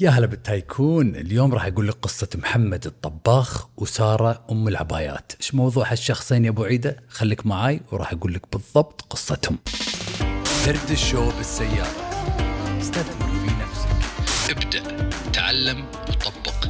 يا هلا بال tycoon اليوم راح أقول لك قصة محمد الطباخ وسارة أم العبايات. إيش موضوع هالشخصين يا أبو عيدة؟ خليك معاي وراح أقول لك بالضبط قصتهم. درد الشو بالسيارة. استثمر في نفسك. ابدأ تعلم وطبق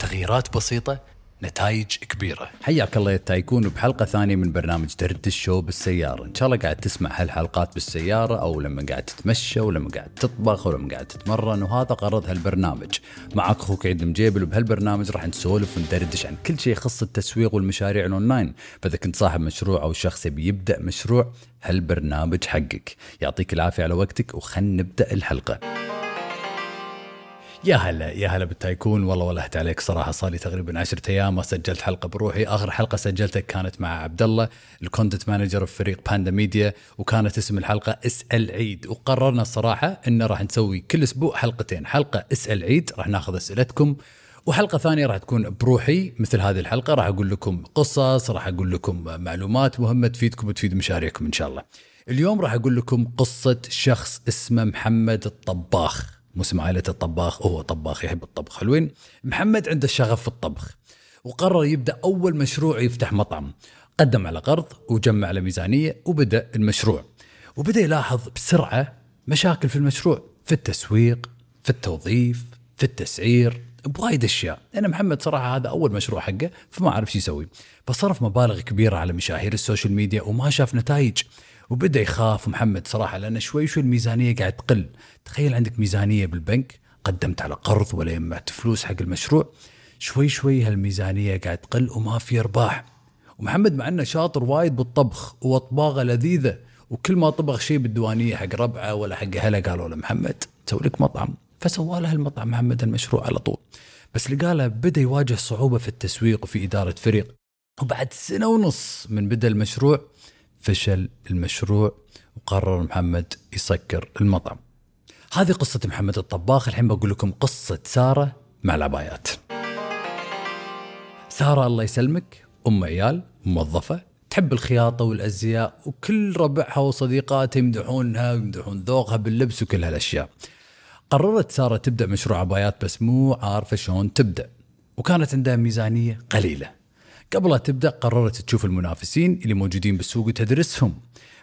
تغييرات بسيطة نتائج كبيرة. حياك الله يا tycoon بحلقة ثانية من برنامج درد الشو بالسيارة. إن شاء الله قاعد تسمع هالحلقات بالسيارة أو لما قاعد تتمشى أو لما قاعد تطبخ أو لما قاعد تتمرن وهذا غرض هالبرنامج. معك أخوك عيد المجيبل وبهالبرنامج راح نسولف وندردش عن كل شيء يخص التسويق والمشاريع الأونلاين. فإذا كنت صاحب مشروع أو شخص يبي يبدأ مشروع هالبرنامج حقك. يعطيك العافية على وقتك وخلنا نبدأ الحلقة. يا هلا يا هلا بال tycoon. والله ولهت عليك صراحة. صار لي تقريبا 10 أيام ما سجلت حلقة بروحي. آخر حلقة سجلتها كانت مع عبد الله ال content manager في فريق باندا ميديا وكانت اسم الحلقة اسأل عيد. وقررنا الصراحه انه راح نسوي كل أسبوع حلقتين. حلقة اسأل عيد راح ناخذ أسئلتكم. وحلقة ثانية راح تكون بروحي مثل هذه الحلقة. راح أقول لكم قصص راح أقول لكم معلومات مهمة تفيدكم وتفيد مشاريعكم إن شاء الله. اليوم راح أقول لكم قصة شخص اسمه محمد الطباخ. مو اسم عائلة الطباخ هو طباخ يحب الطبخ. حلوين؟ محمد عنده شغف في الطبخ وقرر يبدأ أول مشروع يفتح مطعم. قدم على قرض وجمع على ميزانية وبدأ المشروع. وبدأ يلاحظ بسرعة مشاكل في المشروع في التسويق في التوظيف في التسعير بوايد أشياء. لأن محمد صراحة هذا أول مشروع حقه فما عرف شو يسوي. فصرف مبالغ كبيرة على مشاهير ال social media وما شاف نتائج. وبدأ يخاف محمد صراحة لأن شوي شوي الميزانية قاعد تقل. تخيل عندك ميزانية بالبنك قدمت على قرض ولا يمعت فلوس حق المشروع شوي شوي هالميزانية قاعد تقل وما في أرباح. ومحمد مع إنه شاطر وايد بالطبخ واطباقه لذيذة وكل ما طبخ شيء بالديوانية حق ربعه ولا حق هلا قالوا له محمد سوي لك مطعم. فسوى له المطعم محمد المشروع على طول. بس لقاله بدأ يواجه صعوبة في التسويق وفي إدارة فريق. وبعد سنة ونص من بدا المشروع فشل المشروع وقرر محمد يسكر المطعم. هذه قصة محمد الطباخ. الحين بقول لكم قصة سارة مع العبايات. سارة الله يسلمك. أم عيال موظفة تحب الخياطة والأزياء وكل ربعها وصديقاتها يمدحونها ويمدحون ذوقها باللبس وكل هالأشياء. قررت سارة تبدأ مشروع عبايات بس مو عارفة شلون تبدأ. وكانت عندها ميزانية قليلة. قبل لا تبدأ قررت تشوف المنافسين اللي موجودين بالسوق وتدرسهم.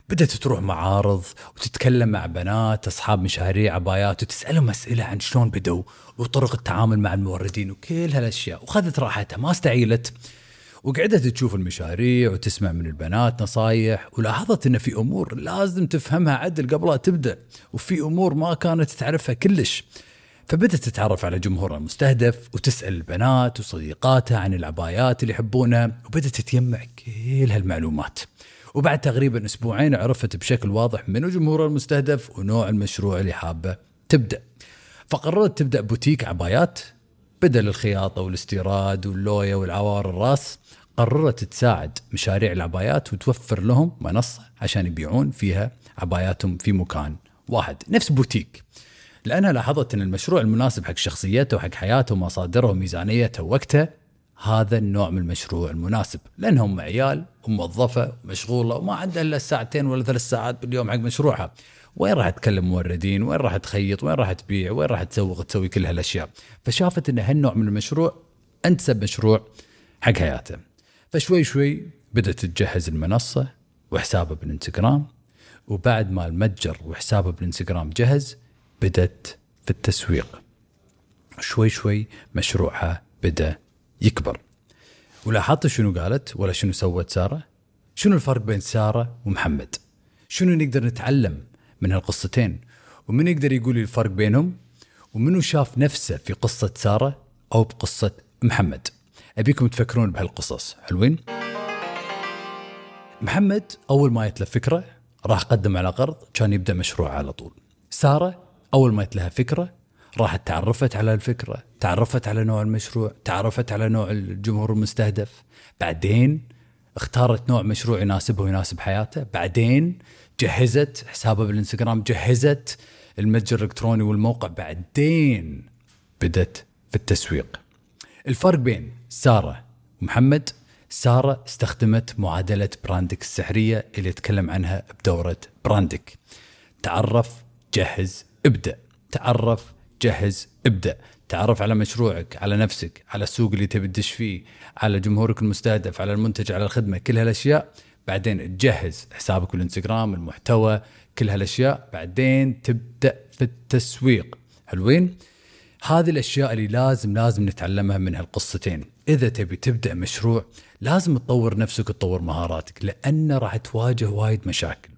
بدأت تروح معارض وتتكلم مع بنات أصحاب مشاريع عبايات وتسألهم أسئلة عن شلون بدوا وطرق التعامل مع الموردين وكل هالأشياء. وخذت راحتها ما استعيلت. وقعدت تشوف المشاريع وتسمع من البنات نصايح. ولاحظت إن في أمور لازم تفهمها عدل قبل لا تبدأ. وفي أمور ما كانت تعرفها كلش. فبدت تتعرف على جمهورها المستهدف وتسأل البنات وصديقاتها عن العبايات اللي يحبونها وبدت تتجمع كل هالمعلومات. وبعد تقريبا أسبوعين عرفت بشكل واضح منو جمهورها المستهدف ونوع المشروع اللي حابه تبدأ. فقررت تبدأ بوتيك عبايات بدل الخياطة والاستيراد واللويا والعوار الراس. قررت تساعد مشاريع العبايات وتوفر لهم منصة عشان يبيعون فيها عباياتهم في مكان واحد. نفس بوتيك. لانها لاحظت أن المشروع المناسب حق شخصيته وحق حياته ومصادره وميزانيته ووقته هذا النوع من المشروع المناسب. لانهم عيال وموظفة ومشغولة وما عندها إلا ساعتين ولا ثلاث ساعات باليوم حق مشروعها. وين راح تكلم موردين؟ وين راح تخيط؟ وين راح تبيع؟ وين راح تسوق تسوي كل هالأشياء. فشافت أن هالنوع من المشروع أنسب مشروع حق حياته. فشوي شوي بدأت تجهز المنصة وحسابها بالإنستغرام وبعد ما المتجر وحسابها بالإنستغرام جهز بدت في التسويق. شوي شوي مشروعها بدأ يكبر. ولاحظت شنو قالت ولا شنو سوت سارة؟ شنو الفرق بين سارة ومحمد؟ شنو نقدر نتعلم من هالقصتين؟ ومن يقدر يقول لي الفرق بينهم؟ ومنو شاف نفسه في قصة سارة أو بقصة محمد؟ أبيكم تفكرون بهالقصص. حلوين؟ محمد أول ما جت له فكرة راح قدم على قرض كان يبدأ مشروع على طول. سارة أول ما لها فكرة راحت تعرفت على الفكرة تعرفت على نوع المشروع تعرفت على نوع الجمهور المستهدف. بعدين اختارت نوع مشروع يناسبها ويناسب حياتها بعدين جهزت حسابها بالإنستغرام جهزت المتجر الإلكتروني والموقع. بعدين بدت في التسويق. الفرق بين سارة ومحمد سارة استخدمت معادلة براندك السحرية اللي تكلم عنها بدورة براندك. تعرف جهز ابدأ تعرف جهز ابدأ. تعرف على مشروعك على نفسك على السوق اللي تبي تدش فيه على جمهورك المستهدف على المنتج على الخدمة كل هالأشياء. بعدين تجهز حسابك بالانستغرام المحتوى كل هالأشياء. بعدين تبدأ في التسويق. حلوين؟ هذه الأشياء اللي لازم لازم نتعلمها من هالقصتين. إذا تبي تبدأ مشروع لازم تطور نفسك وتطور مهاراتك لأن راح تواجه وايد مشاكل.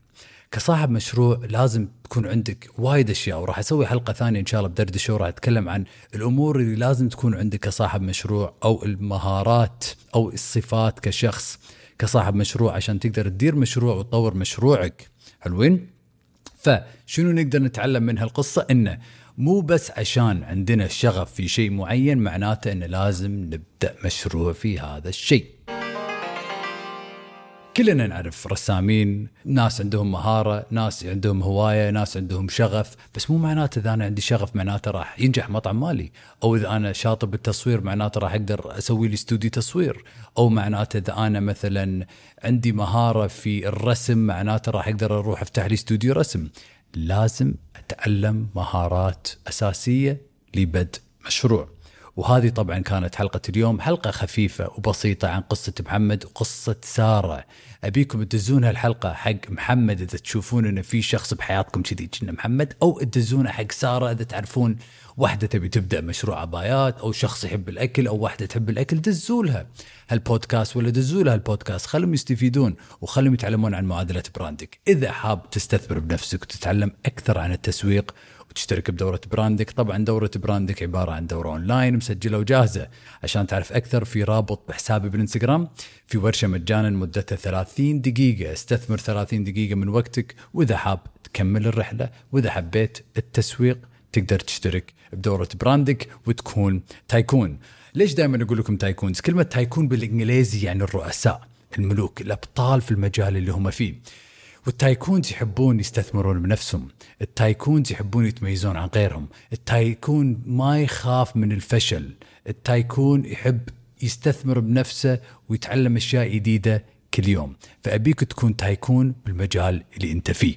كصاحب مشروع لازم تكون عندك وايد أشياء وراح أسوي حلقة ثانية إن شاء الله بدرد شو راح أتكلم عن الأمور اللي لازم تكون عندك كصاحب مشروع أو المهارات أو الصفات كشخص كصاحب مشروع عشان تقدر تدير مشروع وتطور مشروعك. حلوين؟ فشنو نقدر نتعلم من هالقصة؟ انه مو بس عشان عندنا شغف في شيء معين معناته انه لازم نبدأ مشروع في هذا الشيء. كلنا نعرف رسامين ناس عندهم مهارة ناس عندهم هواية ناس عندهم شغف بس مو معناته إذا أنا عندي شغف معناته راح ينجح مطعم مالي. أو إذا أنا شاطر بالتصوير معناته راح أقدر أسوي لي استوديو تصوير. أو معناته إذا أنا مثلا عندي مهارة في الرسم معناته راح أقدر أروح أفتح لي استوديو رسم. لازم أتعلم مهارات أساسية لبدء مشروع. وهذه طبعا كانت حلقة اليوم حلقة خفيفة وبسيطة عن قصة محمد وقصة سارة. أبيكم تدزون هالحلقة حق محمد إذا تشوفون أنه في شخص بحياتكم كذي كنا محمد أو تدزونه حق سارة إذا تعرفون واحدة تبي تبدأ مشروع عبايات أو شخص يحب الأكل أو واحدة تحب الأكل دزوا لها هالبودكاست ولا دزوا لها البودكاست خلهم يستفيدون وخلهم يتعلمون عن معادلة براندك. إذا حاب تستثمر بنفسك وتتعلم أكثر عن التسويق وتشترك بدورة براندك. طبعا دورة براندك عبارة عن دورة أونلاين مسجلة وجاهزة. عشان تعرف أكثر في رابط بحسابي بالإنستغرام في ورشة مجانا مدتها 30 دقيقة. استثمر 30 دقيقة من وقتك. وإذا حاب تكمل الرحلة وإذا حبيت التسويق تقدر تشترك بدورة براندك وتكون tycoon. ليش دائما أقول لكم tycoons كلمة tycoon بالإنجليزي يعني الرؤساء الملوك الأبطال في المجال اللي هم فيه. وال tycoons يحبون يستثمرون بنفسهم. ال tycoons يحبون يتميزون عن غيرهم. ال tycoon ما يخاف من الفشل. ال tycoon يحب يستثمر بنفسه ويتعلم أشياء جديدة كل يوم. فأبيك تكون tycoon بالمجال اللي أنت فيه.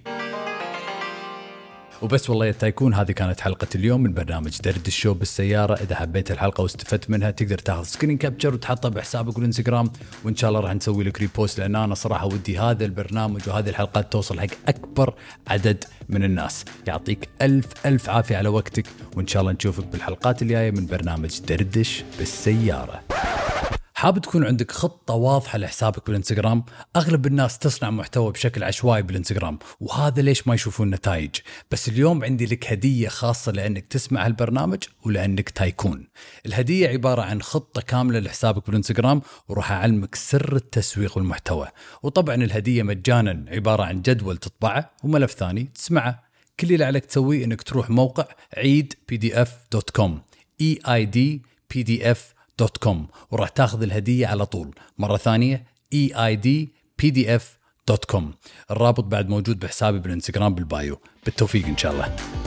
وبس والله Tycoon هذه كانت حلقة اليوم من برنامج دردشة بالسيارة. إذا حبيت الحلقة واستفدت منها تقدر تاخذ screen capture وتحطها بحسابك بالانستغرام وإن شاء الله راح نسوي لك repost لأن أنا صراحة ودي هذا البرنامج وهذه الحلقات توصل حق أكبر عدد من الناس. يعطيك ألف ألف عافية على وقتك وإن شاء الله نشوفك بالحلقات الجاية من برنامج دردش بالسيارة. حاب تكون عندك خطة واضحة لحسابك بالإنستغرام؟ أغلب الناس تصنع محتوى بشكل عشوائي بالإنستغرام وهذا ليش ما يشوفون نتائج. بس اليوم عندي لك هدية خاصة لأنك تسمع هالبرنامج ولأنك Tycoon. الهدية عبارة عن خطة كاملة لحسابك بالإنستغرام وراح أعلمك سر التسويق والمحتوى. وطبعا الهدية مجانا عبارة عن جدول تطبعه وملف ثاني تسمعه. كل اللي عليك تسويه إنك تروح موقع عيد PDF dot com E I D PDF dot com وراح تاخذ الهدية على طول. مرة ثانية E I D PDF دوت كوم. الرابط بعد موجود بحسابي بالانستغرام بالبايو. بالتوفيق إن شاء الله.